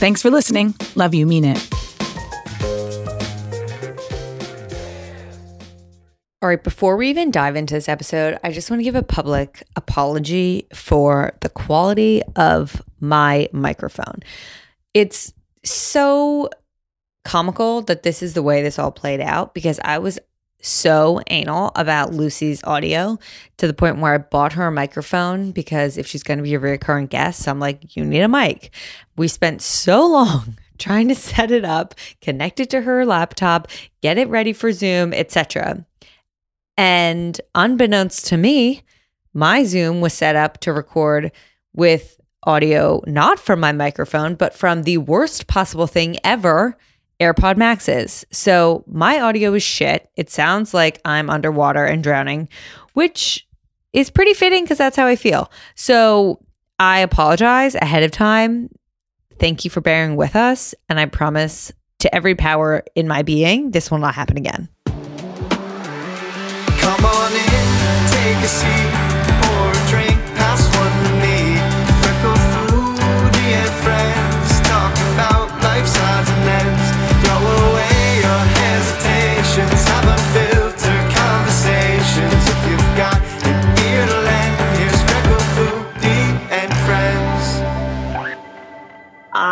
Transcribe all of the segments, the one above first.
Thanks for listening. Love you, mean it. All right, before we even dive into this episode, I just want to give a public apology for the quality of my microphone. It's so comical that this is the way this all played out because I was so anal about Lucy's audio to the point where I bought her a microphone because if she's going to be a recurring guest, I'm like, you need a mic. We spent so long trying to set it up, connect it to her laptop, get it ready for Zoom, etc. And unbeknownst to me, my Zoom was set up to record with audio not from my microphone, but from the worst possible thing ever AirPod Maxes. So my audio is shit. It sounds like I'm underwater and drowning, which is pretty fitting because that's how I feel. So I apologize ahead of time. Thank you for bearing with us. And I promise to every power in my being, this will not happen again. Come on in, take a seat,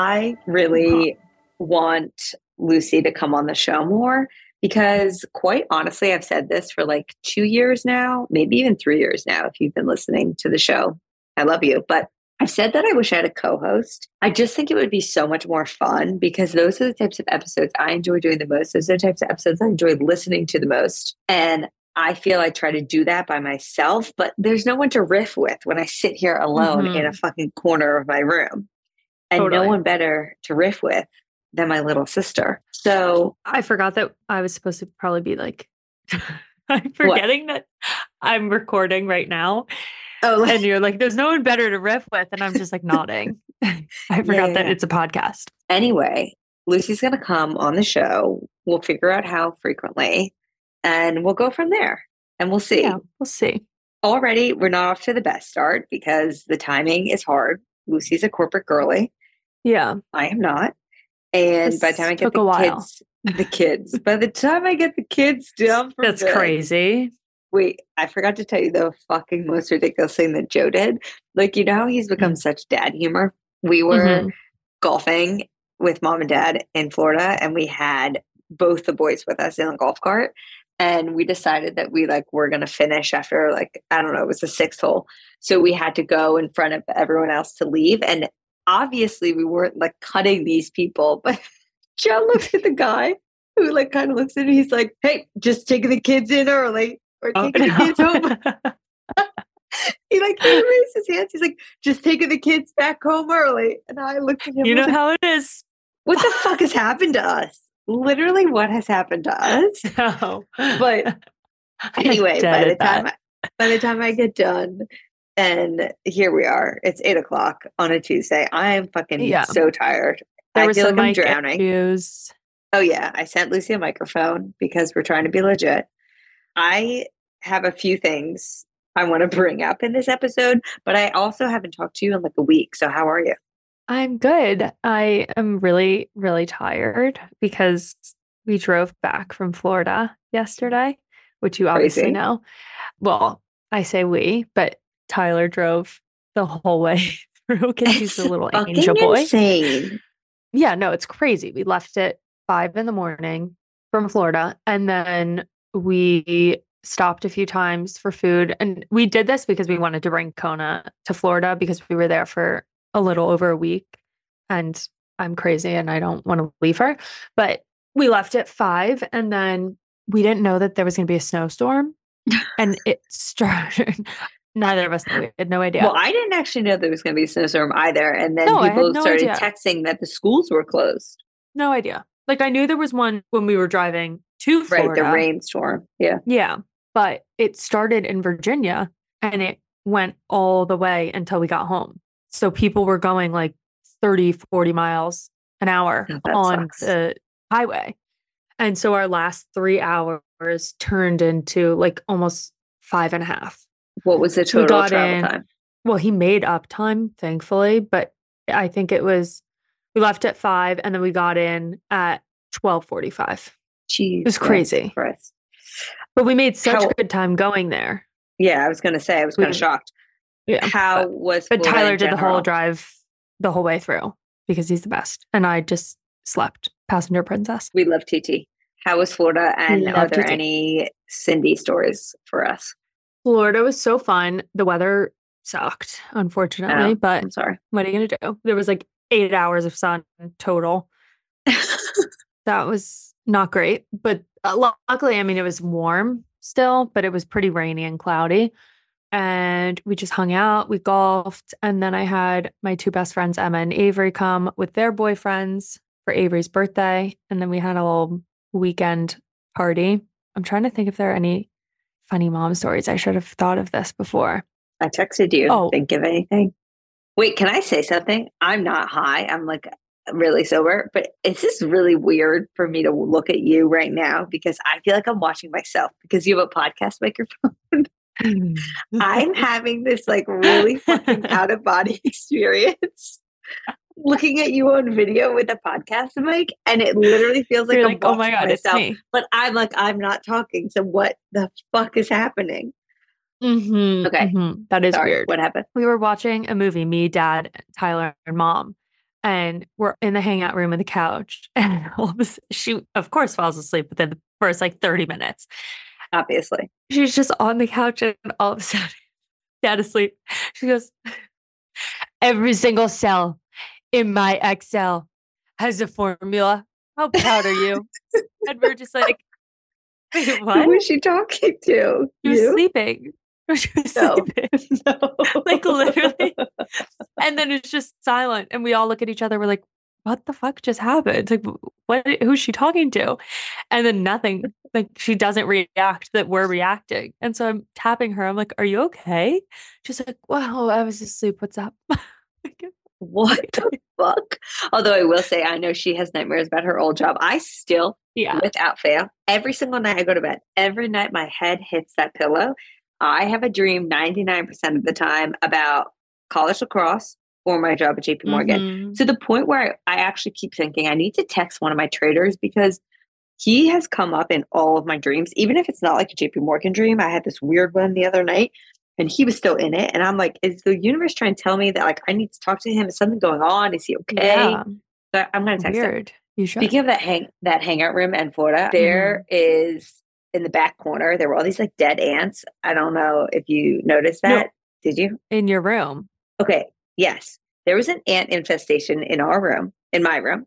I really want Lucy to come on the show more because, quite honestly, I've said this for like two years now, maybe even three years now, if you've been listening to the show. I love you. But I've said that I wish I had a co host. I just think it would be so much more fun because those are the types of episodes I enjoy doing the most. Those are the types of episodes I enjoy listening to the most. And I feel I try to do that by myself, but there's no one to riff with when I sit here alone Mhm. in a fucking corner of my room. And no one better to riff with than my little sister. So I forgot that I was supposed to probably be like, I'm forgetting that I'm recording right now. Oh, And you're like, there's no one better to riff with. And I'm just like nodding. I forgot yeah, that it's a podcast. anyway, Lucy's going to come on the show. We'll figure out how frequently and we'll go from there and we'll see. Yeah, we'll see. Already, we're not off to the best start because the timing is hard. Lucy's a corporate girly. Yeah. I am not. And by the time I get the kids, the kids, by the time I get the kids down That's crazy. Wait, I forgot to tell you the fucking most ridiculous thing that Joe did. Like, you know how he's become such dad humor? We were Mhm. golfing with mom and dad in Florida, and we had both the boys with us in a golf cart. And we decided that we like were gonna finish after like I don't know, it was the sixth hole. So we had to go in front of everyone else to leave. And obviously we weren't like cutting these people, but Joe looks at the guy who like kind of looks at me, he's like, Hey, just taking the kids in early or Oh, taking the kids home. He like he raised his hands. He's like, just taking the kids back home early. And I looked at him. you know like, how it is. what the fuck has happened to us? Literally, what has happened to us? No. But Anyway, by the time I, by the time I get done, and here we are. It's eight o'clock on a Tuesday. I am fucking Yeah. so tired. there I was feel like I'm drowning. issues. Oh yeah, I sent Lucy a microphone because we're trying to be legit. I have a few things I want to bring up in this episode, but I also haven't talked to you in like a week. So how are you? I'm good. I am really, really tired because we drove back from Florida yesterday, which you obviously Crazy. know. Well, I say we, but Tyler drove the whole way through because he's a little angel boy. insane. Yeah, no, it's crazy. We left at five in the morning from Florida, and then we stopped a few times for food. And we did this because we wanted to bring Kona to Florida because we were there for a little over a week. And I'm crazy and I don't want to leave her. But we left at five, and then we didn't know that there was going to be a snowstorm. and it started. Neither of us knew. We had no idea. Well, I didn't actually know there was going to be a snowstorm either. And then No, people no started idea. texting that the schools were closed. No idea. Like I knew there was one when we were driving to Florida. Right, the rainstorm. Yeah. Yeah. But it started in Virginia and it went all the way until we got home. So people were going like 30, 40 miles an hour Oh, on sucks. the highway. And so our last three hours turned into like almost five and a half. What was the total got travel in- time? Well, he made up time, thankfully, but I think it was we left at five and then we got in at twelve forty five. Jeez, was crazy. Christ. But we made such How- good time going there. Yeah, I was gonna say I was kind of shocked. Yeah. How but- was But Tyler did the whole drive the whole way through because he's the best. And I just slept, passenger princess. We love TT. How was Florida? And are there TT. any Cindy stories for us? Florida was so fun. The weather sucked, unfortunately, but I'm sorry. what are you going to do? There was like eight hours of sun total. That was not great. But uh, luckily, I mean, it was warm still, but it was pretty rainy and cloudy. And we just hung out, we golfed. And then I had my two best friends, Emma and Avery, come with their boyfriends for Avery's birthday. And then we had a little weekend party. I'm trying to think if there are any funny mom stories. I should have thought of this before. I texted you. Oh. Think of anything? Wait, can I say something? I'm not high. I'm like really sober, but it's just really weird for me to look at you right now because I feel like I'm watching myself because you have a podcast microphone. I'm having this like really fucking out of body experience looking at you on video with a podcast mic, and it literally feels like like, oh my God, it's myself. me. But I'm like, I'm not talking. So what the fuck is happening? Mhm, Okay. mhm. That is Sorry, weird. what happened? we were watching a movie, me, dad, Tyler, and mom, and we're in the hangout room on the couch. And all of a sudden, she, of course, falls asleep within the first like 30 minutes. Obviously. She's just on the couch, and all of a sudden, dad asleep. She goes, Every single cell in my Excel has a formula. How proud are you? and we're just like, Wait, Who what? was she talking to? She was You? sleeping. She was No. sleeping. No. Like, literally. and then it's just silent and we all look at each other we're like what the fuck just happened like what who's she talking to and then nothing like she doesn't react that we're reacting and so i'm tapping her i'm like are you okay she's like wow i was asleep what's up Like, What the fuck? Although I will say, I know she has nightmares about her old job. I still, yeah without fail, every single night I go to bed, every night my head hits that pillow. I have a dream 99% of the time about college lacrosse or my job at JP Morgan. Mhm. To the point where I, I actually keep thinking I need to text one of my traders because he has come up in all of my dreams, even if it's not like a JP Morgan dream. I had this weird one the other night and he was still in it. And I'm like, is the universe trying to tell me that like I need to talk to him? Is something going on? Is he okay? yeah So I'm gonna text him. weird you should Speaking of that hang that hangout room in Florida, there is in the back corner, there were all these like dead ants. I don't know if you noticed No. that. Did you? in your room Okay. Yes. There was an ant infestation in our room, in my room.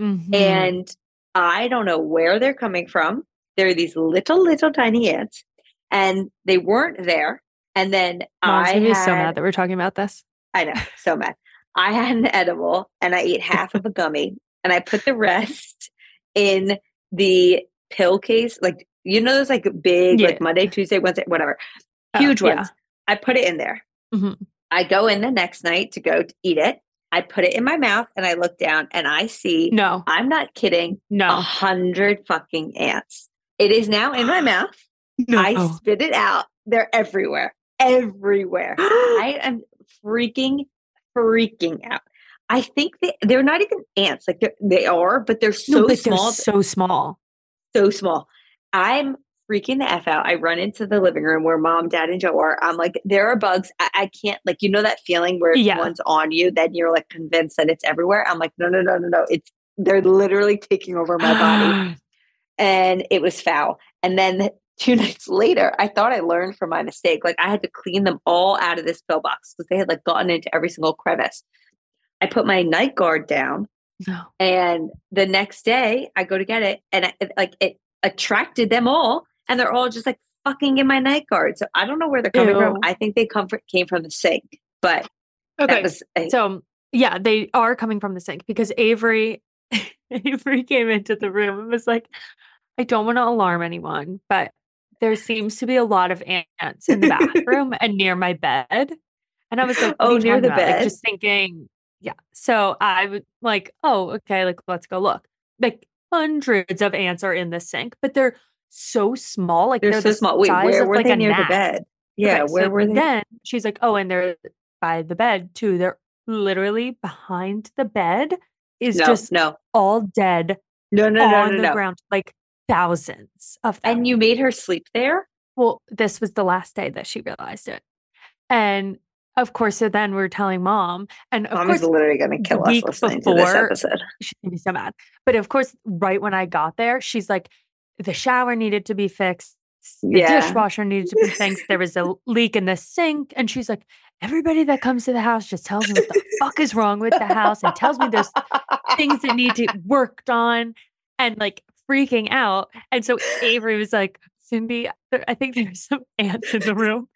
Mhm. And I don't know where they're coming from. There are these little, little tiny ants, and they weren't there. And then Mom's I gonna be had, so mad that we're talking about this I know, so mad. I had an edible and I ate half of a gummy and I put the rest in the pill case. Like, you know, those like big, Yeah. like Monday, Tuesday, Wednesday, whatever, Oh, huge yeah. ones. I put it in there. Mhm. I go in the next night to go to eat it. I put it in my mouth and I look down and I see, no I'm not kidding, No, a hundred fucking ants. It is now in my mouth. no I spit it out. They're everywhere, everywhere. I am freaking, freaking out. I think they, they're not even ants. Like they're, but they're so no, but they're small, so small so small. I'm freaking the F out. I run into the living room where mom, dad, and Joe are. I'm like, there are bugs. I, I can't, like, you know, that feeling where if Yeah. one's on you, then you're like convinced that it's everywhere. I'm like, no, no, no, no, no. It's, they're literally taking over my body. and it was foul. And then two nights later, I thought I learned from my mistake. Like I had to clean them all out of this pill box because they had like gotten into every single crevice. I put my night guard down, no and the next day I go to get it, and I, it- like it attracted them all, and they're all just like fucking in my night guard. So I don't know where they're coming from. I think they come from, came from the sink, but okay that was So yeah, they are coming from the sink because Avery Avery came into the room and was like, I don't want to alarm anyone, but there seems to be a lot of ants in the bathroom and near my bed. And I was like, Oh, near the about? Like, bed? just thinking, yeah. So I was like, oh, okay, like let's go look. Like hundreds of ants are in the sink, but they're so small. Like They're, they're, so the small. Wait, where of, were like they near the bed? Yeah, Okay, where so were they? Then she's like, oh, and they're by the bed too. They're literally behind the bed is no, just no, all dead no, no, no, on no, the no. ground, like thousands of them. And you made her sleep there? well, this was the last day that she realized it. And of course, so then we're telling mom, and of Mom course, is literally going to kill us listening to this episode. she's gonna be so mad. But of course, right when I got there, she's like, the shower needed to be fixed. The Yeah. dishwasher needed to be fixed. There was a leak in the sink. And she's like, everybody that comes to the house just tells me what the fuck is wrong with the house and tells me there's things that need to be worked on and like freaking out. And so Avery was like, Cindy, there, I think there's some ants in the room.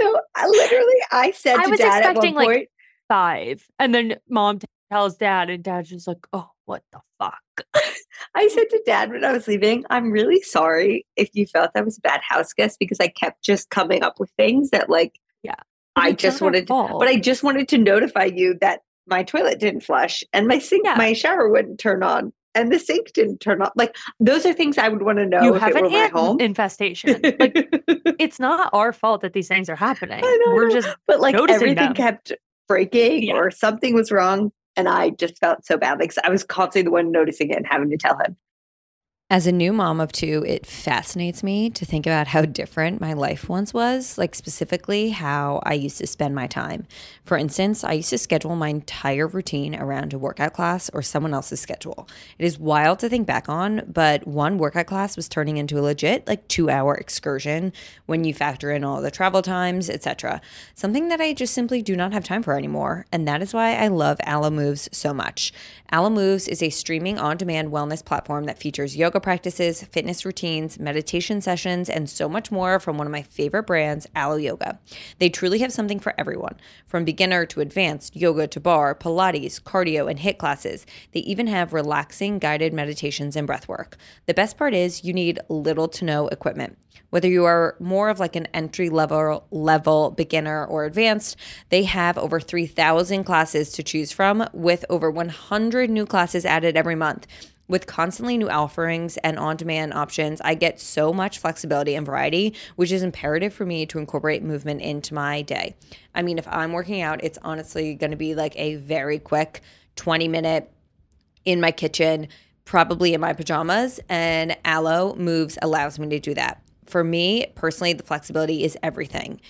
So I literally, I said I to was dad at one expecting, like, point, Five. And then mom tells dad, and dad's just like, oh, what the fuck? I said to dad when I was leaving, I'm really sorry if you felt I was a bad house guest because I kept just coming up with things that like yeah, I just wanted to, but I just wanted to notify you that my toilet didn't flush and my sink, Yeah. my shower wouldn't turn on and the sink didn't turn on. Like those are things I would want to know you if have an ant home. infestation. Like it's not our fault that these things are happening. I know, We're just but like everything them. kept breaking Yeah. or something was wrong. And I just felt so bad. Like I was constantly the one noticing it and having to tell him. As a new mom of two, it fascinates me to think about how different my life once was, like specifically how I used to spend my time. For instance, I used to schedule my entire routine around a workout class or someone else's schedule. It is wild to think back on, but one workout class was turning into a legit like 2-hour excursion when you factor in all the travel times, etc. Something that I just simply do not have time for anymore, and that is why I love Alo Moves so much. Alo Moves is a streaming on-demand wellness platform that features yoga practices, fitness routines, meditation sessions, and so much more from one of my favorite brands, Alo Yoga. They truly have something for everyone, from beginner to advanced yoga to barre, Pilates, cardio, and HIIT classes. They even have relaxing guided meditations and breath work. The best part is you need little to no equipment. Whether you are more of like an entry level level beginner or advanced, they have over 3,000 classes to choose from with over 100 new classes added every month. With constantly new offerings and on demand options, I get so much flexibility and variety, which is imperative for me to incorporate movement into my day. I mean, if I'm working out, it's honestly to be like a very quick 20 minute in my kitchen, probably in my pajamas, and Alo Moves allows me to do that. For me personally, the flexibility is everything.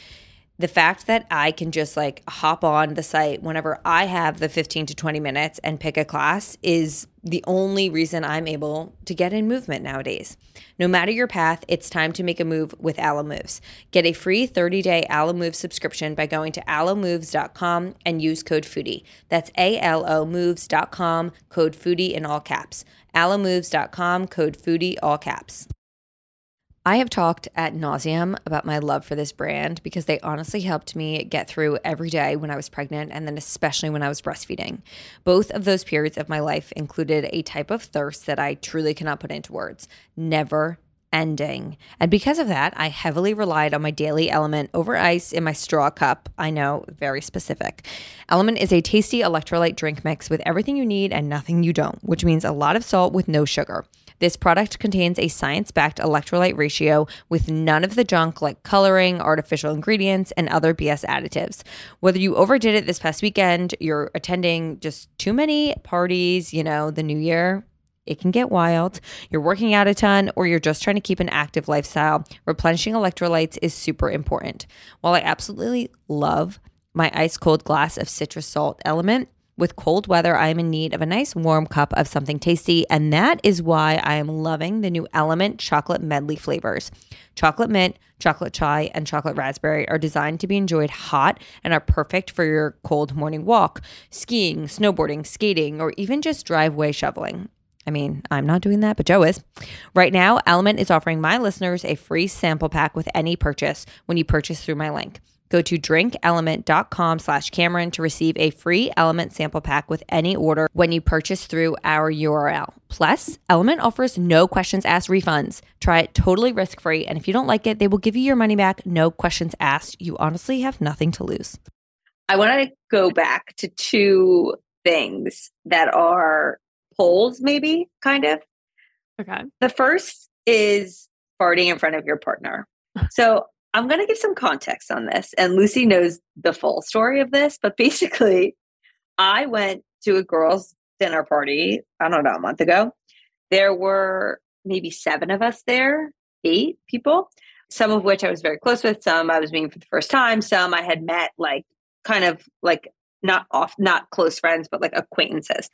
The fact that I can just like hop on the site whenever I have the 15 to 20 minutes and pick a class is the only reason I'm able to get in movement nowadays. No matter your path, it's time to make a move with Alo Moves. Get a free 30-day Alo Moves subscription by going to alomoves.com and use code FOODIE. That's A-L-O moves.com, code FOODIE in all caps. alomoves.com, code FOODIE, all caps. I have talked at nauseum about my love for this brand because they honestly helped me get through every day when I was pregnant and then especially when I was breastfeeding. Both of those periods of my life included a type of thirst that I truly cannot put into words. Never ending. And because of that, I heavily relied on my daily LMNT over ice in my straw cup. I know, very specific. LMNT is a tasty electrolyte drink mix with everything you need and nothing you don't, which means a lot of salt with no sugar. This product contains a science backed electrolyte ratio with none of the junk like coloring, artificial ingredients, and other BS additives. Whether you overdid it this past weekend, you're attending just too many parties, you know, the new year, it can get wild. You're working out a ton, or you're just trying to keep an active lifestyle. Replenishing electrolytes is super important. While I absolutely love my ice cold glass of citrus salt LMNT, with cold weather, I am in need of a nice warm cup of something tasty, and that is why I am loving the new LMNT chocolate medley flavors. Chocolate mint, chocolate chai, and chocolate raspberry are designed to be enjoyed hot and are perfect for your cold morning walk, skiing, snowboarding, skating, or even just driveway shoveling. I mean, I'm not doing that, but Joe is. Right now, LMNT is offering my listeners a free sample pack with any purchase when you purchase through my link. Go to drinkLMNT.com slash Cameron to receive a free LMNT sample pack with any order when you purchase through our URL. Plus, LMNT offers no questions asked refunds. Try it totally risk free, and if you don't like it, they will give you your money back, no questions asked. You honestly have nothing to lose. I want to go back to two things that are polls, maybe kind of. Okay. The first is farting in front of your partner. So I'm going to give some context on this. And Lucy knows the full story of this. But basically, I went to a girls' dinner party, I don't know, a month ago. There were maybe seven of us there, eight people, some of which I was very close with, some I was meeting for the first time, some I had met like kind of like not off, not close friends, but like acquaintances.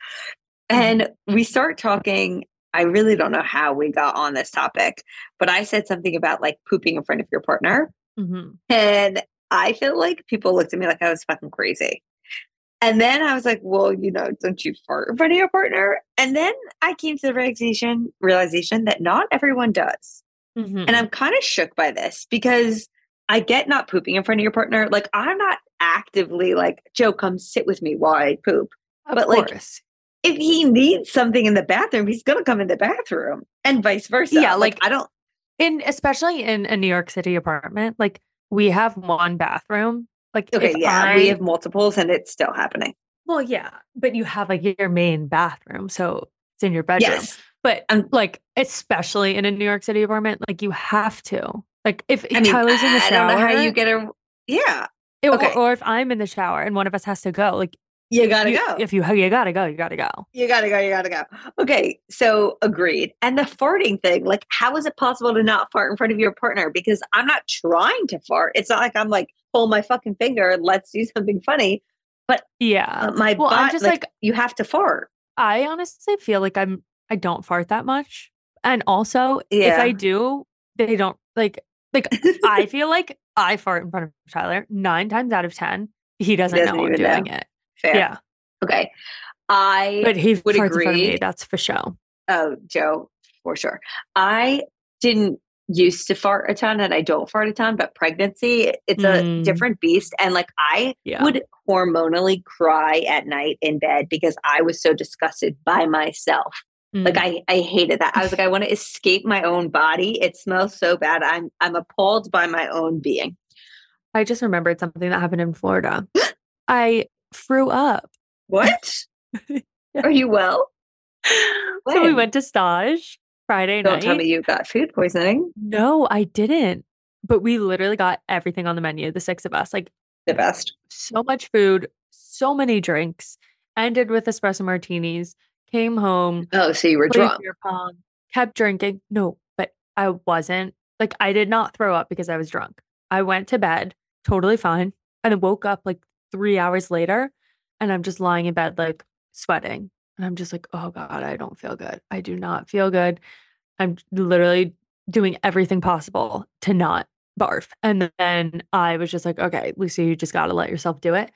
And we start talking. I really don't know how we got on this topic, but I said something about like pooping in front of your partner. hmm And I feel like people looked at me like I was fucking crazy. And then I was like, well, you know, don't you fart in front of your partner? And then I came to the realization realization that not everyone does. hmm And I'm kind of shook by this because I get not pooping in front of your partner. Like I'm not actively like, Joe, come sit with me while I poop. of but, like, course. If he needs something in the bathroom, he's gonna come in the bathroom and vice versa. Yeah, like- I don't in especially in a New York City apartment, like we have one bathroom. Like okay, yeah, I, we have multiples and it's still happening. well, yeah, but you have like your main bathroom, so it's in your bedroom. Yes. But Um, like especially in a New York City apartment, like you have to. Like if I mean, Tyler's in the I shower, don't know how you get a yeah, or- okay. or, if I'm in the shower and one of us has to go, like you gotta you- go. If you you gotta go, you gotta go. You gotta go, you gotta go. Okay, so agreed. And the farting thing, like, how is it possible to not fart in front of your partner? Because I'm not trying to fart. It's not like I'm like, pull my fucking finger, let's do something funny. But yeah. Uh, my well, I'm just like, like you have to fart. I honestly feel like I'm I don't fart that much. And also if I do, they don't like like I feel like I fart in front of Tyler nine times out of ten. He doesn't, doesn't know I'm doing know. it. Fair. Yeah. Okay. I But he would farts in front me. agree. That's for sure. Oh, Joe, for sure. I didn't used to fart a ton and I don't fart a ton, but pregnancy, it's a Mm. different beast. And like I Yeah. would hormonally cry at night in bed because I was so disgusted by myself. Like Mm. I, I hated that. I was like, I want to escape my own body. It smells so bad. I'm I'm appalled by my own being. I just remembered something that happened in Florida. I threw up. What? Are you well? So we went to stage Friday night. Don't tell me you got food poisoning. No, I didn't. But we literally got everything on the menu, the six of us. Like The best. so much food, so many drinks, ended with espresso martinis, came home, Oh, so you were drunk. pong, kept drinking. No, but I wasn't like I did not throw up because I was drunk. I went to bed totally fine and woke up like three hours later and I'm just lying in bed like sweating. And I'm just like, oh God, I don't feel good. I do not feel good. I'm literally doing everything possible to not barf. And then I was just like, okay, Lucy, you just got to let yourself do it.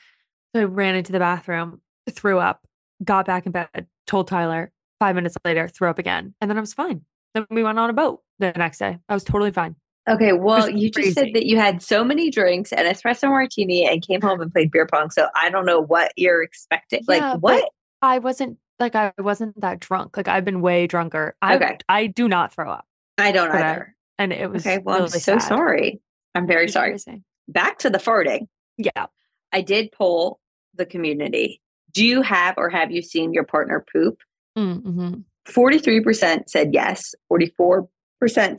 So I ran into the bathroom, threw up, got back in bed, told Tyler. Five minutes later, threw up again. And then I was fine. Then we went on a boat the next day. I was totally fine. Okay, well, you just said that you had so many drinks and espresso martini and came home and played beer pong. So I don't know what you're expecting. Yeah, like what? I wasn't like I wasn't that drunk. Like I've been way drunker. I Okay. I do not throw up. I don't but I- either. And it was Okay, well, I'm so sad. sorry. I'm very sorry. Back to the farting. Yeah. I did poll the community. Do you have or have you seen your partner poop? Mm-hmm. 43% said yes, 44%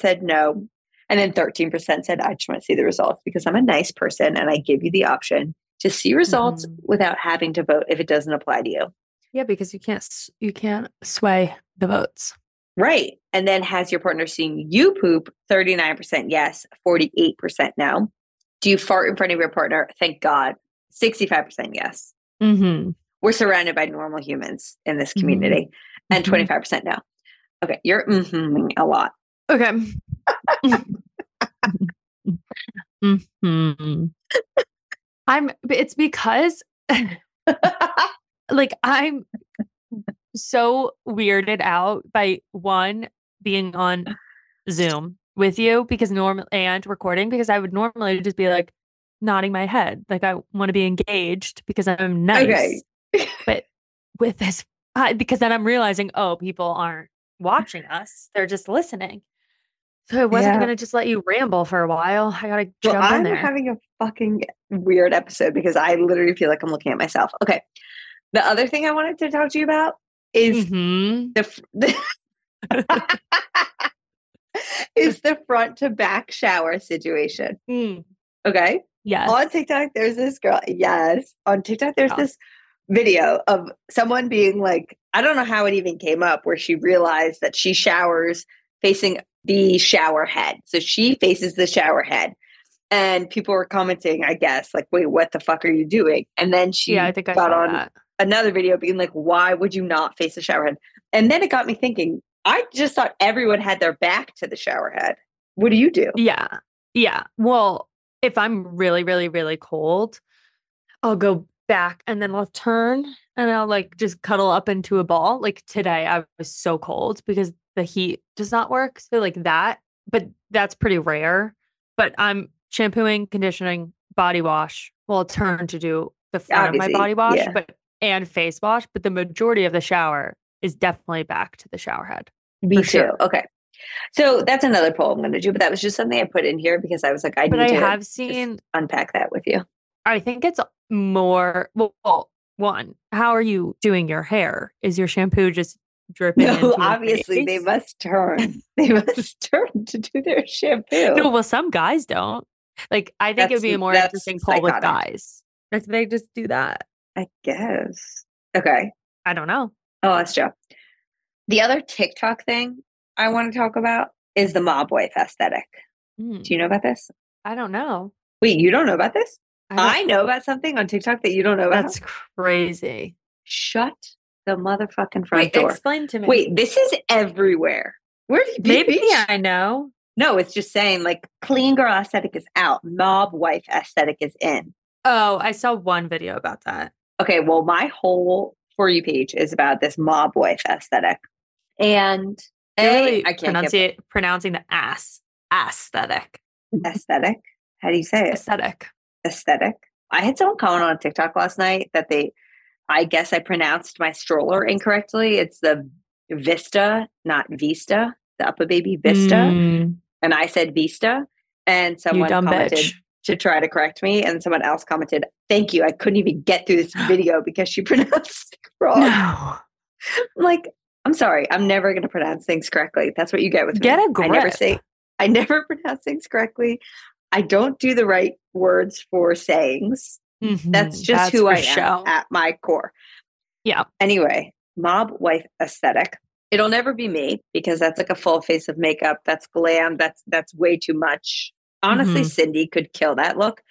said no, and then 13% said, I just want to see the results because I'm a nice person and I give you the option to see results Mhm. without having to vote if it doesn't apply to you. Yeah, because you can't you can't sway the votes. Right. And then has your partner seen you poop? 39% yes, 48% no. Do you fart in front of your partner? Thank God. 65% yes. Mm-hmm. We're surrounded by normal humans in this Mhm. community. And Mhm. 25% no. Okay. You're mm a lot. Okay. hmm I'm it's because like I'm so weirded out by one being on Zoom with you because normal and recording because I would normally just be like, nodding my head. Like I want to be engaged because I'm nice. Okay. but with this, I, because then I'm realizing, oh, people aren't watching us; they're just listening. So I wasn't Yeah. gonna just let you ramble for a while. I gotta Well, jump in I'm having a fucking weird episode because I literally feel like I'm looking at myself. Okay. The other thing I wanted to talk to you about is Mhm. the, the is the front to back shower situation. Mm. Okay. Yes. On TikTok, there's this girl. Yes. On TikTok, there's Yes. this video of someone being like, I don't know how it even came up where she realized that she showers facing the shower head. So she faces the shower head. And people were commenting, I guess, like, wait, what the fuck are you doing? And then she yeah, I think I got on that. another video being like, why would you not face the shower head? And then it got me thinking, I just thought everyone had their back to the shower head. What do you do? Yeah. Yeah. Well, if I'm really, really, really cold, I'll go back and then I'll turn and I'll like just cuddle up into a ball. Like today, I was so cold because the heat does not work. So, like that, but that's pretty rare. But I'm shampooing, conditioning, body wash. Well, I'll uh-huh. turn to do the front of my body wash, yeah. but and face wash. But the majority of the shower is definitely back to the shower head. Me too. sure. Okay. So that's another poll I'm going to do, but that was just something I put in here because I was like, I But I to have seen unpack that with you. I think it's more well, one, how are you doing your hair? Is your shampoo just dripping? No, obviously they must turn. They must turn to do their shampoo. No, well, some guys don't. Like, I think it would be a more interesting poll with guys. If they just do that. I guess. Okay. I don't know. Oh, that's true. The other TikTok thing I want to talk about is the mob wife aesthetic. Hmm, Do you know about this? I don't know. Wait, you don't know about this? I I know about something on TikTok that you don't know about. That's crazy. Shut the motherfucking front Wait, door. explain to me. Wait, this is everywhere. Where have you been? maybe bitch? I know. No, it's just saying like clean girl aesthetic is out, mob wife aesthetic is in. Oh, I saw one video about that. Okay, well, my whole for you page is about this mob wife aesthetic, and You're A, really I can't pronunci- get pronouncing the ass aesthetic. aesthetic. How do you say it? Aesthetic. Aesthetic. I had someone comment on TikTok last night that they, I guess I pronounced my stroller incorrectly. It's the Vista, not Vista, the UPPAbaby Vista, Mm, and I said Vista, and someone commented. bitch. to try to correct me. And someone else commented, Thank you. I couldn't even get through this video because she pronounced it wrong. No. I'm like, I'm sorry. I'm never going to pronounce things correctly. That's what you get with Get me. a I never grip. say, I never pronounce things correctly. I don't do the right words for sayings. That's Mhm, just that's who I am at my core. Yeah. Anyway, mob wife aesthetic. It'll never be me because that's like a full face of makeup. That's glam. That's that's way too much. Honestly, Mhm. Cindy could kill that look.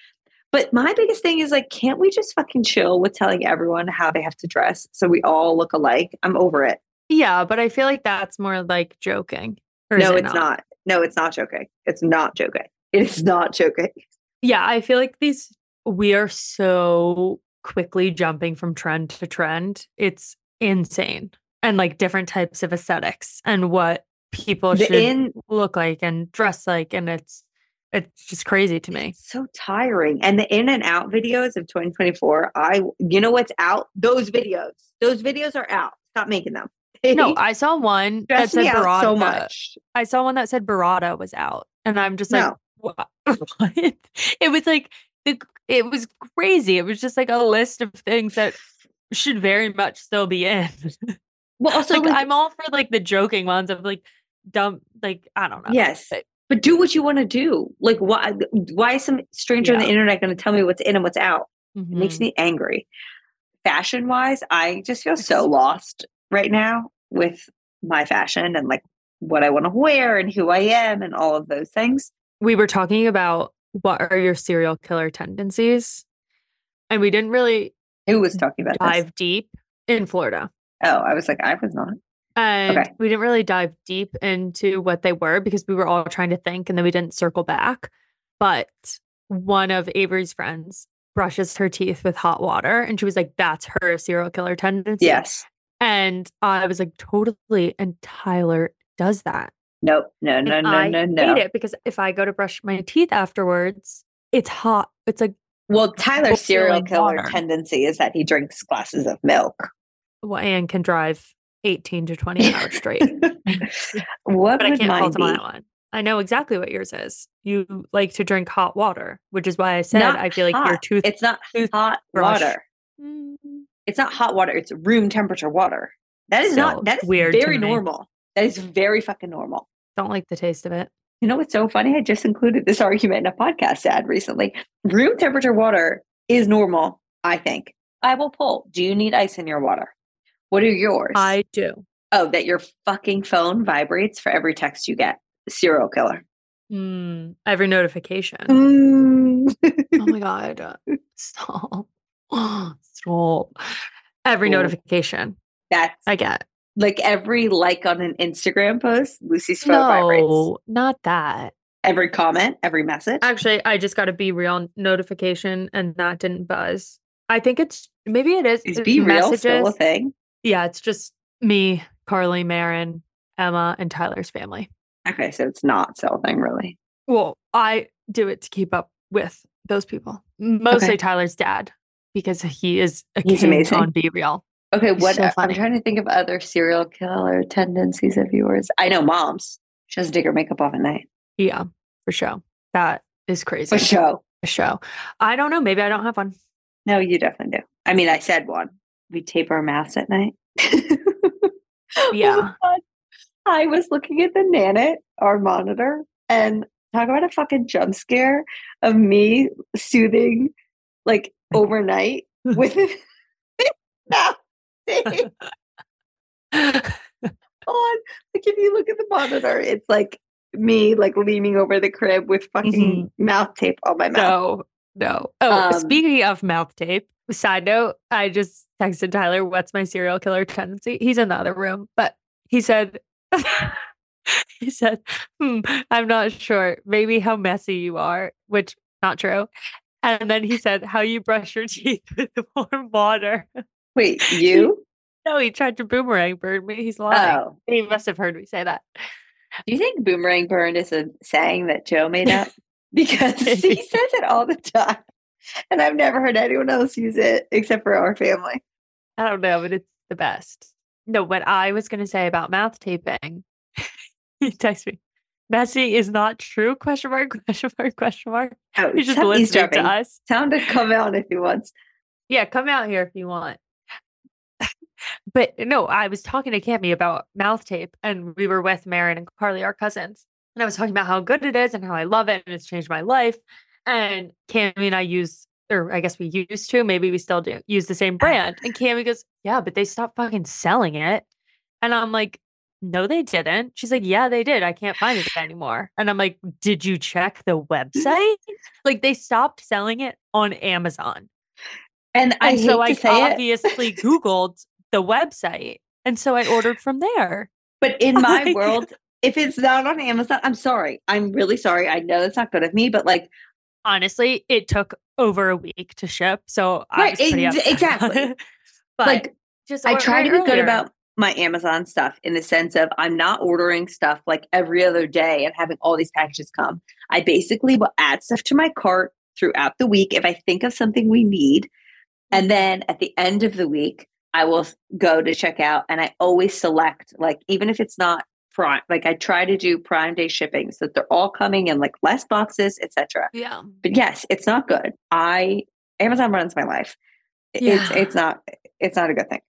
But my biggest thing is like, can't we just fucking chill with telling everyone how they have to dress so we all look alike? I'm over it. Yeah, but I feel like that's more like joking. No, it it's not? No, it's not joking. It's not joking. It is not joking. Yeah, I feel like these we are so quickly jumping from trend to trend. It's insane. And like different types of aesthetics and what people The should in look like and dress like and it's it's just crazy to me. It's so tiring. And the in and out videos of 2024, I you know what's out? Those videos. Those videos are out. Stop making them. No, I saw one that said Barada. so much. I saw one that said Barada was out, and I'm just like, No. what? what? It was like the it was crazy. It was just like a list of things that should very much still be in. Well, also like, like, I'm all for like the joking ones of like dumb, like I don't know. yes, but- do what you want to do. Like why why is some stranger on the internet going to tell me what's in and what's out? It makes Mhm. me angry. Fashion wise, I just feel so lost right now with my fashion and like what I want to wear and who I am and all of those things. We were talking about what are your serial killer tendencies, and we didn't really Who was talking about this? dive deep in Florida. Oh, I was like, I was not. And Okay. we didn't really dive deep into what they were because we were all trying to think and then we didn't circle back. But one of Avery's friends brushes her teeth with hot water and she was like, that's her serial killer tendency. Yes. And I was like, totally. And Tyler does that. Nope. No, no, And no, I no, no. hate it because if I go to brush my teeth afterwards, it's hot. It's like Well, Tyler's serial killer water. tendency is that he drinks glasses of milk. Well, and can drive 18 to 20 hours straight. what but I would can't mine fault him on that one. I know exactly what yours is. You like to drink hot water, which is why I said Not I feel like your tooth. It's not tooth hot toothbrush. water. Mm, It's not hot water. It's room temperature water. That is Still not. That is weird very normal. That is very fucking normal. Don't like the taste of it. You know what's so funny? I just included this argument in a podcast ad recently. Room temperature water is normal, I think. I will pull. Do you need ice in your water? What are yours? I do. oh, that your fucking phone vibrates for every text you get. Serial killer. Mm, every notification. Mm. oh my god! Stop. Stop. Every Cool. notification That's I get. Like every like on an Instagram post, Lucy's phone vibrates. No, not that. Every comment, every message. Actually, I just got a BeReal notification, and that didn't buzz. I think it's maybe it is. is BeReal still a thing? Yeah, it's just me, Carly, Marin, Emma, and Tyler's family. Okay, so it's not still a thing, really. Well, I do it to keep up with those people. Mostly Okay. Tyler's dad because he is a He's king amazing. on BeReal. Okay, what so I'm trying to think of other serial killer tendencies of yours. I know mom's. She doesn't take her makeup off at night. Yeah, for sure. That is crazy. For sure. For sure. I don't know. Maybe I don't have one. No, you definitely do. I mean, I said one. We tape our mouths at night. Oh Yeah. God. I was looking at the Nanit, our monitor, and talk about a fucking jump scare of me soothing like overnight with on. Like if you look at the monitor, it's like me like leaning over the crib with fucking mouth tape on my mouth. no, no. Oh, Um, speaking of mouth tape, side note, I just texted Tyler, what's my serial killer tendency? He's in the other room, but he said, he said, hmm, I'm not sure. Maybe how messy you are, which not true. And then he said, how you brush your teeth with warm water. Wait, you? No, he tried to boomerang burn me. He's lying. Oh. He must have heard me say that. Do you think boomerang burn is a saying that Joe made up? because he says it all the time. And I've never heard anyone else use it except for our family. I don't know, but it's the best. No, what I was going to say about mouth taping, he texted me, messy is not true, question mark, question mark, question mark. Oh, He's just listening to us. Him to come out if he wants. Yeah, come out here if you want. But uh, no, I was talking to Cami about mouth tape, and we were with Marin and Carly, our cousins. And I was talking about how good it is and how I love it and it's changed my life. And Cami and I use, or I guess we used to, maybe we still do, use the same brand. And Cami goes, Yeah, but they stopped fucking selling it. And I'm like, No, they didn't. She's like, Yeah, they did. I can't find it anymore. And I'm like, Did you check the website? like they stopped selling it on Amazon. And I And hate so I obviously Googled the website. And so I ordered from there. but in my Like- world, if it's not on Amazon, I'm sorry. I'm really sorry. I know that's not good of me, but like, Honestly, it took over a week to ship. So I Right, was pretty ex- upset about exactly. it. But like just I try to be good about my Amazon stuff in the sense of I'm not ordering stuff like every other day and having all these packages come. I basically will add stuff to my cart throughout the week if I think of something we need. And mm-hmm. then at the end of the week, I will go to check out and I always select, like, even if it's not prime, like I try to do prime day shipping so that they're all coming in like less boxes, etc. Yeah. But yes, it's not good. I Amazon runs my life. I- It's Yeah. it's not it's not a good thing.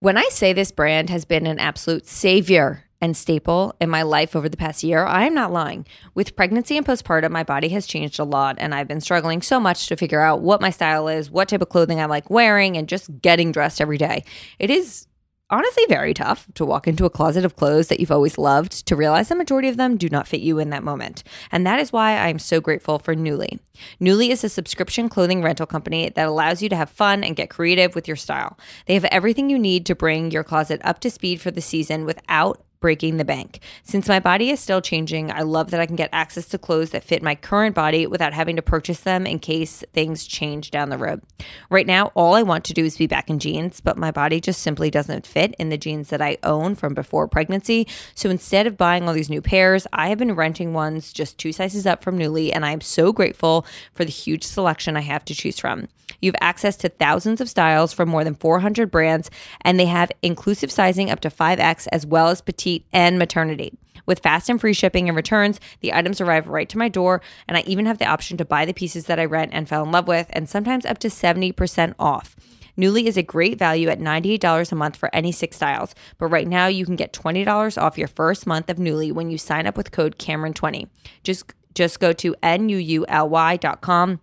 When I say this brand has been an absolute savior and staple in my life over the past year, I am not lying. With pregnancy and postpartum, my body has changed a lot, and I've been struggling so much to figure out what my style is, what type of clothing I like wearing, and just getting dressed every day. It is honestly very tough to walk into a closet of clothes that you've always loved to realize the majority of them do not fit you in that moment. And that is why I am so grateful for Nuuly. Nuuly is a subscription clothing rental company that allows you to have fun and get creative with your style. They have everything you need to bring your closet up to speed for the season without breaking the bank. Since my body is still changing, I love that I can get access to clothes that fit my current body without having to purchase them in case things change down the road. Right now, all I want to do is be back in jeans, but my body just simply doesn't fit in the jeans that I own from before pregnancy. So instead of buying all these new pairs, I have been renting ones just two sizes up from Nuuly, and I am so grateful for the huge selection I have to choose from. You have access to thousands of styles from more than 400 brands, and they have inclusive sizing up to 5X as well as petite and maternity. With fast and free shipping and returns, the items arrive right to my door, and I even have the option to buy the pieces that I rent and fell in love with, and sometimes up to 70% off. Nuuly is a great value at $98 a month for any six styles, but right now you can get $20 off your first month of Nuuly when you sign up with code Cameron20. Just just go to nuuly.com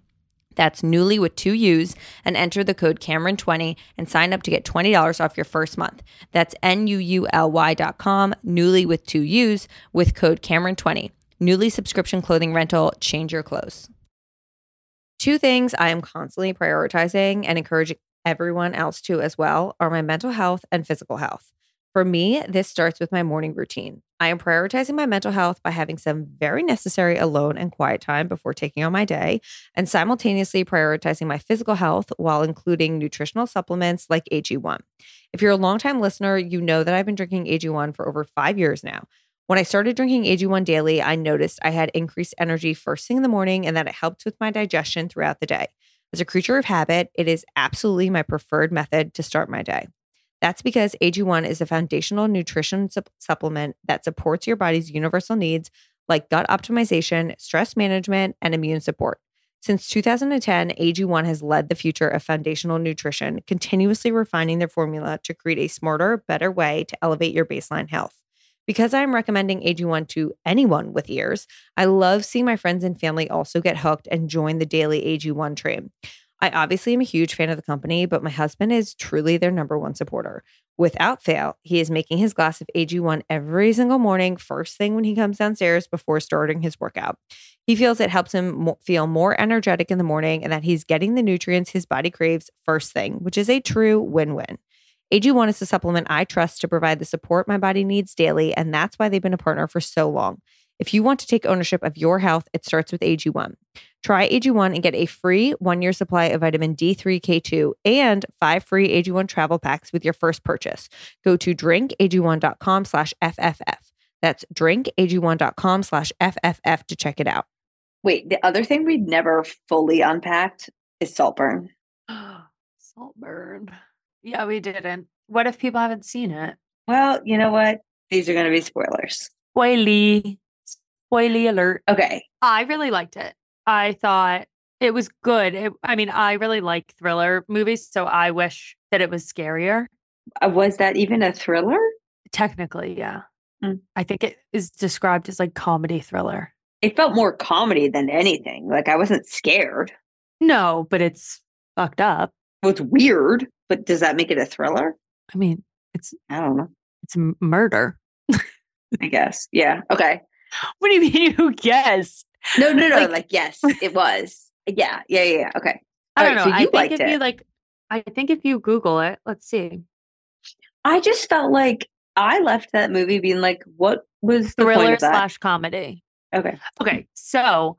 that's Nuuly with two U's and enter the code Cameron20 and sign up to get $20 off your first month. That's N-U-U-L-Y.com, Nuuly with two U's with code Cameron20. Nuuly subscription clothing rental, change your clothes. Two things I am constantly prioritizing and encouraging everyone else to as well are my mental health and physical health. For me, this starts with my morning routine. I am prioritizing my mental health by having some very necessary alone and quiet time before taking on my day, and simultaneously prioritizing my physical health while including nutritional supplements like AG1. If you're a longtime listener, you know that I've been drinking AG1 for over five years now. When I started drinking AG1 daily, I noticed I had increased energy first thing in the morning and that it helped with my digestion throughout the day. As a creature of habit, it is absolutely my preferred method to start my day. That's because AG1 is a foundational nutrition sup- supplement that supports your body's universal needs like gut optimization, stress management, and immune support. Since 2010, AG1 has led the future of foundational nutrition, continuously refining their formula to create a smarter, better way to elevate your baseline health. Because I'm recommending AG1 to anyone with ears, I love seeing my friends and family also get hooked and join the daily AG1 train. I obviously am a huge fan of the company, but my husband is truly their number one supporter. Without fail, he is making his glass of AG1 every single morning, first thing when he comes downstairs before starting his workout. He feels it helps him feel more energetic in the morning and that he's getting the nutrients his body craves first thing, which is a true win win. AG1 is a supplement I trust to provide the support my body needs daily, and that's why they've been a partner for so long. If you want to take ownership of your health, it starts with AG1. Try AG1 and get a free one year supply of vitamin D3K2 and five free AG1 travel packs with your first purchase. Go to drinkag1.com slash FFF. That's drinkag1.com slash FFF to check it out. Wait, the other thing we'd never fully unpacked is Saltburn. Saltburn. Yeah, we didn't. What if people haven't seen it? Well, you know what? These are going to be spoilers. Spoily. Spoily alert. Okay. I really liked it. I thought it was good. It, I mean, I really like thriller movies, so I wish that it was scarier. Uh, was that even a thriller? Technically, yeah. Mm. I think it is described as like comedy thriller. It felt more comedy than anything. Like I wasn't scared. No, but it's fucked up. Well, it's weird, but does that make it a thriller? I mean, it's I don't know. it's murder. I guess. Yeah. Okay. What do you mean you guess? No, no, no. Like, Like- yes, it was. Yeah. Yeah. Yeah. yeah. Okay. I don't Alright, know. so I think if you like I think if you Google it, let's see. I just felt like I left that movie being like, what was Thriller slash comedy. okay. Okay, so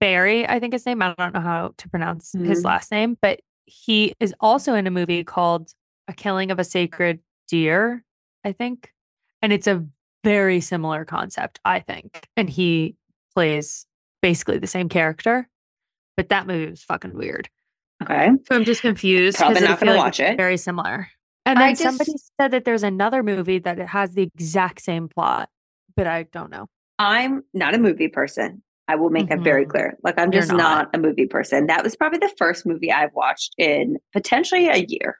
Barry, I think his name, I don't know how to pronounce his Mhm. last name, but he is also in a movie called A Killing of a Sacred Deer, I think. And it's a very similar concept, I think. And he plays basically the same character, but that movie was fucking weird. Okay. So I'm just confused. Probably not feel like watch it. Very similar. And then somebody said that there's another movie that it has the exact same plot, but I don't know. I'm not a movie person. I will make that very Mhm. clear. Like I'm You're just not. not. a movie person. That was probably the first movie I've watched in potentially a year.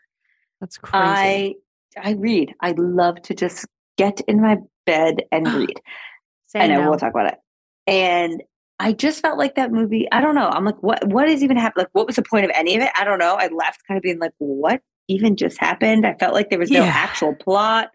That's crazy. I I read. I love to just get in my bed and ah, read. and I no. we'll talk about it. And I just felt like that movie. I don't know. I'm like, what? What is even happening? Like, what was the point of any of it? I don't know. I left kind of being like, what even just happened? I felt like there was no Yeah. actual plot.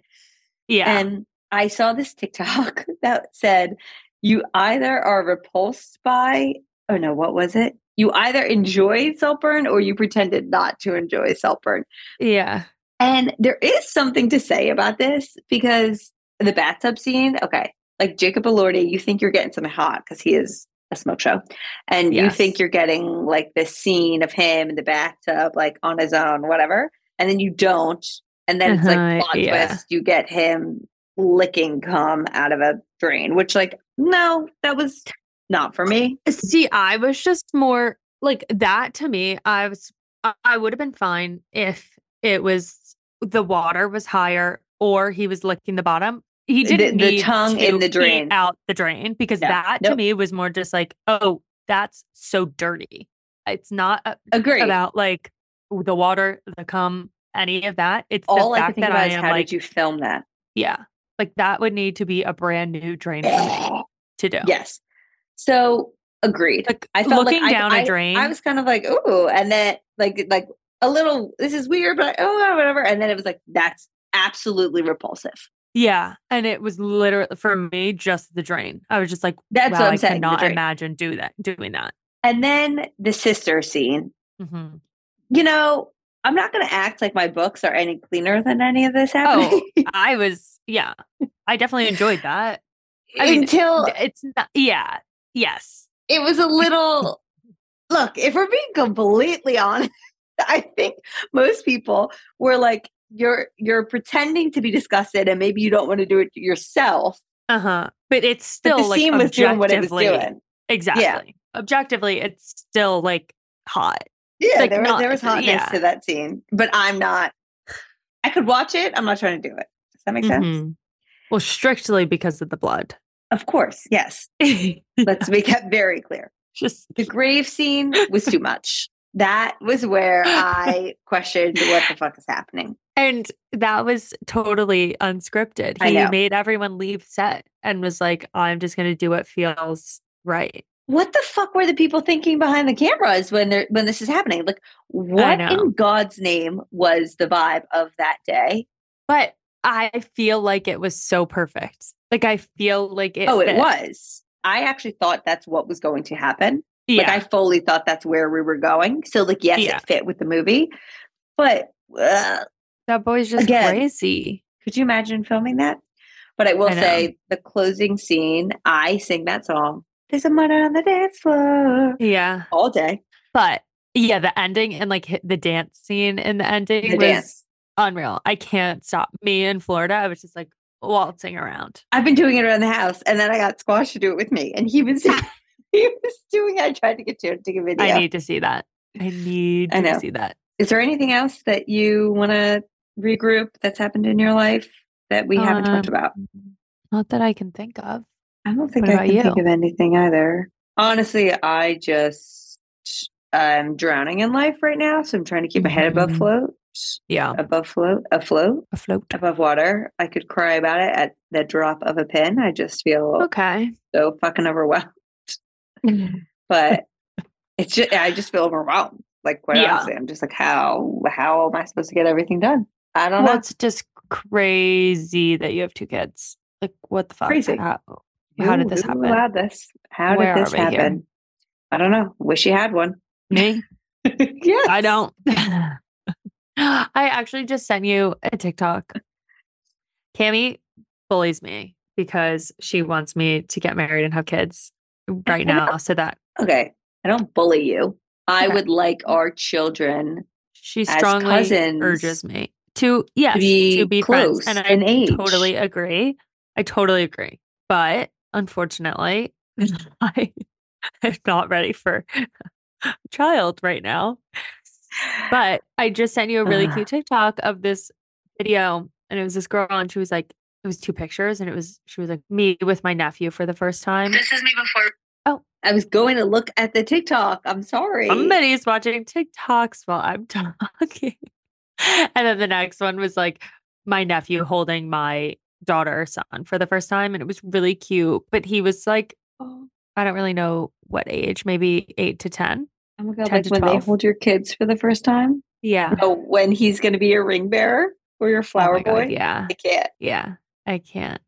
Yeah. And I saw this TikTok that said, you either are repulsed by, oh no, what was it? You either enjoy Saltburn or you pretended not to enjoy Saltburn. yeah. And there is something to say about this because the bathtub scene, okay, like Jacob Elordi, you think you're getting something hot because he is a smoke show, and you think you're getting like this scene of him in the bathtub, like on his own, whatever, and then you don't, and then it's Uh-huh, like plot yeah. twist, you get him licking cum out of a drain, which like no, that was not for me. See, I was just more like that to me. I was, I would have been fine if it was the water was higher or he was licking the bottom. He didn't the need tongue to in the drain. out the drain because No, that to nope. me was more just like, oh, that's so dirty. It's not a- about like the water, the cum, any of that. It's All the I think that about I am how like, did you film that? yeah, like that would need to be a brand new drain for me to do. Yes. So agreed. Like I felt looking like I- down I, a drain. I was kind of like, ooh, and then like like a little. This is weird, but oh, whatever. And then it was like, that's absolutely repulsive. Yeah, and it was literally for me just the drain. I was just like, That's wow, what I'm I saying, cannot imagine do that doing that. And then the sister scene. hmm You know, I'm not going to act like my books are any cleaner than any of this happening. I was, yeah, I definitely enjoyed that. I mean, until It's not, yeah, yes, it was a little look if we're being completely honest i think most people were like you're you're pretending to be disgusted and maybe you don't want to do it yourself uh huh. But it's but still the like scene was doing what it was doing Exactly. Objectively, it's still like hot. yeah Like, there, was, not- there was hotness yeah. to that scene but i'm not i could watch it i'm not trying to do it does that make sense Mhm. Well, strictly because of the blood. of course yes let's make that very clear just the grave scene was too much that was where i questioned what the fuck is happening And that was totally unscripted. He made everyone leave set and was like, I'm just going to do what feels right. what the fuck were the people thinking behind the cameras when they're when this is happening? Like, what in God's name was the vibe of that day? But I feel like it was so perfect. Like, I feel like it. oh, it was. I actually thought that's what was going to happen. Yeah. Like, I fully thought that's where we were going. So, like, yes, Yeah. it fit with the movie. But uh, that boy's just Again, crazy. could you imagine filming that? But I will I say, the closing scene, I sing that song. There's a murder on the dance floor Yeah. all day. But yeah, the ending and like the dance scene in the ending The was dance. unreal. I can't stop. Me in Florida, I was just like waltzing around. I've been doing it around the house, and then I got Squash to do it with me, and he was he was doing. I tried to get you to take a video. I need to see that. I need I to see that. Is there anything else that you want to regroup that's happened in your life that we haven't talked Um, about? Not that I can think of. I don't think what I can think of anything either. Honestly, I just I'm drowning in life right now, so I'm trying to keep my head above Mhm. float, Yeah. above float, afloat, Afloat. above water. I could cry about it at the drop of a pin. I just feel Okay. so fucking overwhelmed. Mm-hmm. but it's just I just feel overwhelmed. Like quite Yeah. honestly, I'm just like, how how am I supposed to get everything done? I don't Well, know. it's just crazy that you have two kids. Like, what the fuck? Crazy. How, how did this happen? allowed this? How Where did this we here? happen? I don't know. Wish you had one. Me? yes. I don't. I actually just sent you a TikTok. Cami bullies me because she wants me to get married and have kids right now so that Okay. I don't bully you. I Okay. would like mm. our children she strongly urges me to yes be to be friends close and I age. totally agree. I totally agree. But unfortunately, I am not ready for a child right now. But I just sent you a really cute TikTok of this video, and it was this girl, and she was like, it was two pictures, and it was she was like me with my nephew for the first time. This is me before. Oh, I was going to look at the TikTok. I'm sorry. Somebody's watching TikToks while I'm talking. and then the next one was like my nephew holding my daughter or son for the first time. And it was really cute. But he was like, oh, I don't really know what age, maybe eight to 10. Oh my god! 10 Like to when they hold your kids for the first time. Yeah. No, when he's going to be your ring bearer or your Oh flower God, boy. yeah. I can't. Yeah. I can't.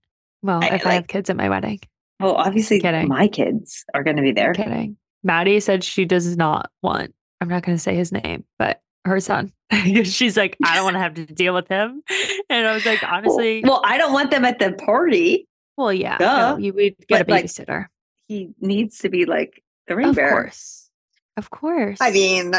Well, I if I have kids at my wedding, Well, obviously, Kidding. my kids are going to be there. I'm kidding. Maddie said she does not want, I'm not going to say his name, but her son. She's like, I don't want to have to deal with him. And I was like, honestly, well, I don't want them at the party. well, yeah, no, you would get a But, like, babysitter. He needs to be like the ring Of bearer. course. Of course. I mean,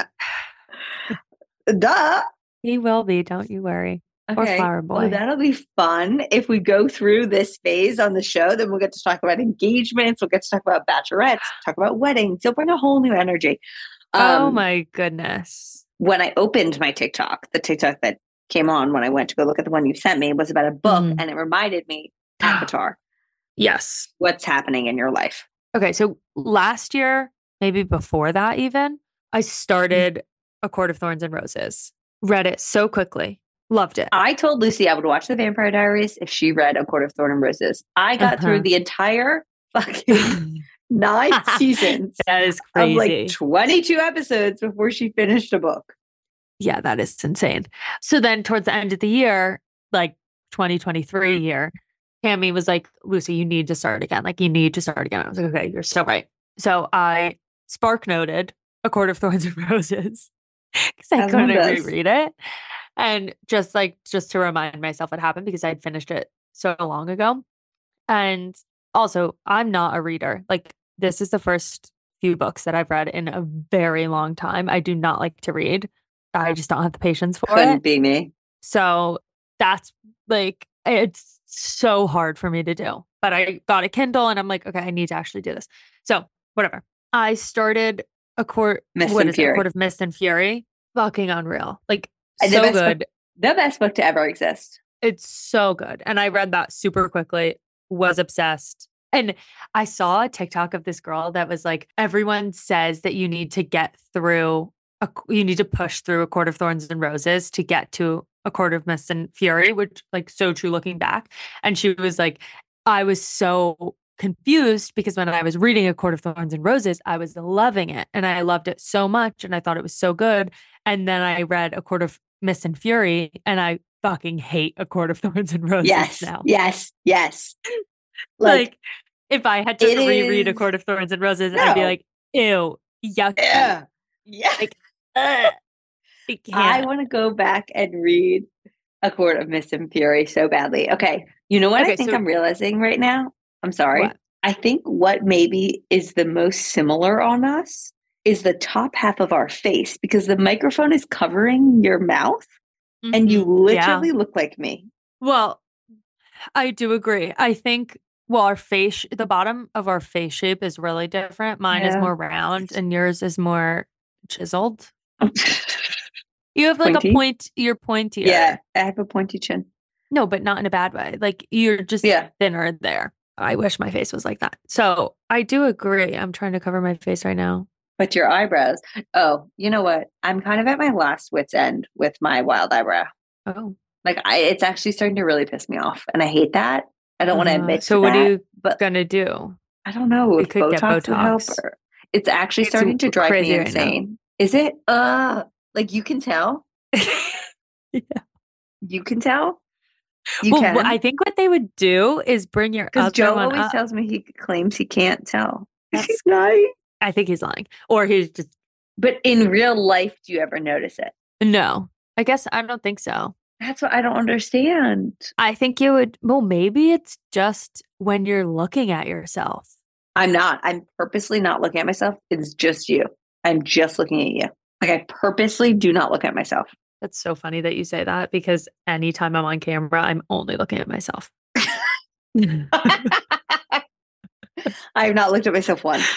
duh. he will be, don't you worry. Or Okay. flower Oh, boy. that'll be fun. If we go through this phase on the show, then we'll get to talk about engagements. We'll get to talk about bachelorettes, talk about weddings. You'll bring a whole new energy. oh Um, my goodness. When I opened my TikTok, the TikTok that came on when I went to go look at the one you sent me was about a book, Mhm. and it reminded me, ACOTAR, Yes. what's happening in your life. Okay. So last year, maybe before that, even, I started A Court of Thorns and Roses. Read it so quickly. Loved it. I told Lucy I would watch the Vampire Diaries if she read A Court of Thorn and Roses. I got through Uh-huh. the entire fucking nine seasons that is of crazy. like 22 episodes before she finished a book. yeah, that is insane. So then towards the end of the year, like 2023 year, Tammy was like, Lucy, you need to start again. Like, you need to start again. I was like, okay, you're so right. So I spark noted A Court of Thorns and Roses because I one couldn't reread it. And just like, just to remind myself what happened because I'd finished it so long ago. And also, I'm not a reader. Like, this is the first few books that I've read in a very long time. I do not like to read. I just don't have the patience for Couldn't it. be me. So that's like it's so hard for me to do. But I got a Kindle and I'm like, okay, I need to actually do this. So whatever. I started a court Mist what and it? A Court of Mist and Fury. Fucking unreal. Like And the so book- good. The best book to ever exist. It's so good. And I read that super quickly, was obsessed. And I saw a TikTok of this girl that was like, everyone says that you need to get through, a, you need to push through a court of thorns and roses to get to a court of mist and fury, which like so true looking back. And she was like, I was so confused because when I was reading A Court of Thorns and Roses, I was loving it and I loved it so much and I thought it was so good. And then I read A Court of Mist and Fury and I fucking hate A Court of Thorns and Roses yes. now. Yes. Yes. Like, Like, if I had to reread A Court of Thorns and Roses, I'd be like, ew, yucky. yeah. Yeah. Like, I I want to go back and read A Court of Mist and Fury so badly. Okay. You know what I think so- I'm realizing right now? I'm sorry. What? I think what maybe is the most similar on us is the top half of our face because the microphone is covering your mouth and you Mhm. Yeah. literally look like me. Well, I do agree. I think well, our face, the bottom of our face shape is really different. Mine is more round, and yours is more chiseled. You have like Pointy? a point. You're pointier. yeah, I have a pointy chin. No, but not in a bad way. Like you're just Yeah. thinner there. I wish my face was like that. So I do agree. I'm trying to cover my face right now. But your eyebrows. Oh, you know what? I'm kind of at my last wit's end with my wild eyebrow. Oh, Like I it's actually starting to really piss me off. And I hate that. I don't want to Uh, admit So to what that, are you but gonna do? I don't know if Botox, would help. Botox. Or, it's actually It's starting to drive me right insane. Is it? Uh, like you can tell. yeah. You can tell. You well, can. wh- I think what they would do is bring your Because Joe one always up. tells me he claims he can't tell. That's- He's lying. I think he's lying, or he's just But in real life, do you ever notice it? no. I guess I don't think so. That's what I don't understand. I think you would. Well, maybe it's just when you're looking at yourself. I'm not. I'm purposely not looking at myself. It's just you. I'm just looking at you. Like I purposely do not look at myself. That's so funny that you say that because anytime I'm on camera, I'm only looking at myself. I have not looked at myself once.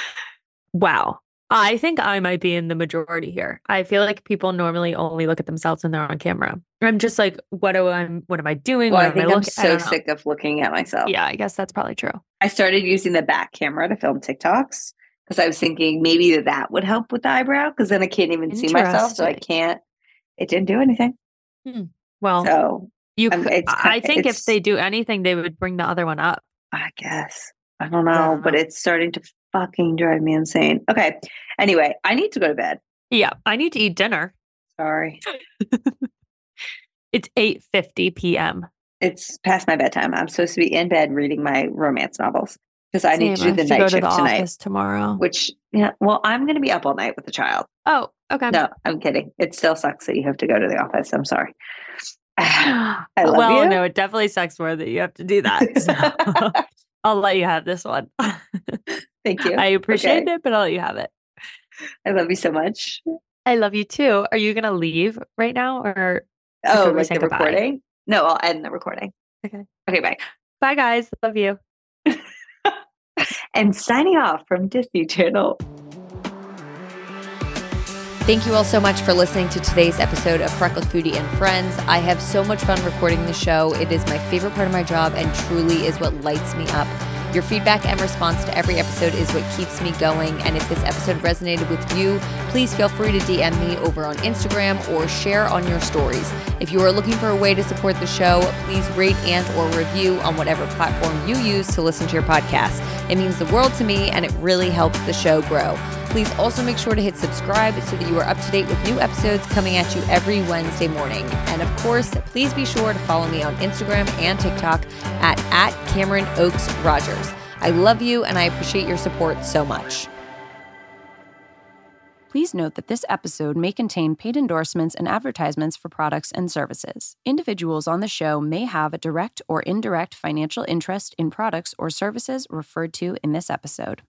wow. I think I might be in the majority here. I feel like people normally only look at themselves when they're on camera. I'm just like, what do I? What am I doing? Well, what I am think I? I so sick of looking at myself. Yeah, I guess that's probably true. I started using the back camera to film TikToks because I was thinking maybe that would help with the eyebrow because then I can't even see myself. So I can't. It didn't do anything. Well, So you. um, Could, I think if they do anything, they would bring the other one up. I guess. I don't know, I don't but it's starting to fucking drive me insane. Okay. Anyway, I need to go to bed. Yeah, I need to eat dinner. Sorry. It's eight fifty p.m. It's past my bedtime. I'm supposed to be in bed reading my romance novels because I need to do the night to shift the tonight. tomorrow. Which, yeah, well, I'm going to be up all night with the child. Oh, Okay. No, I'm kidding. It still sucks that you have to go to the office. I'm sorry. I love well, you. no, it definitely sucks more that you have to do that. So I'll let you have this one. Thank you. I appreciate Okay. it, but I'll let you have it. I love you so much. I love you too. Are you gonna leave right now or Oh, like the goodbye. recording? No, I'll end the recording. Okay. Okay, bye. bye guys? Love you. And signing off from Disney Channel. Thank you all so much for listening to today's episode of Freckled Foodie and Friends. I have so much fun recording the show. It is my favorite part of my job and truly is what lights me up. Your feedback and response to every episode is what keeps me going. And if this episode resonated with you, please feel free to DM me over on Instagram or share on your stories. If you are looking for a way to support the show, please rate and or review on whatever platform you use to listen to your podcast. It means the world to me and it really helps the show grow. Please also make sure to hit subscribe so that you are up to date with new episodes coming at you every Wednesday morning. And of course, please be sure to follow me on Instagram and TikTok at, at Cameron Oaks Rogers. I love you and I appreciate your support so much. Please note that this episode may contain paid endorsements and advertisements for products and services. Individuals on the show may have a direct or indirect financial interest in products or services referred to in this episode.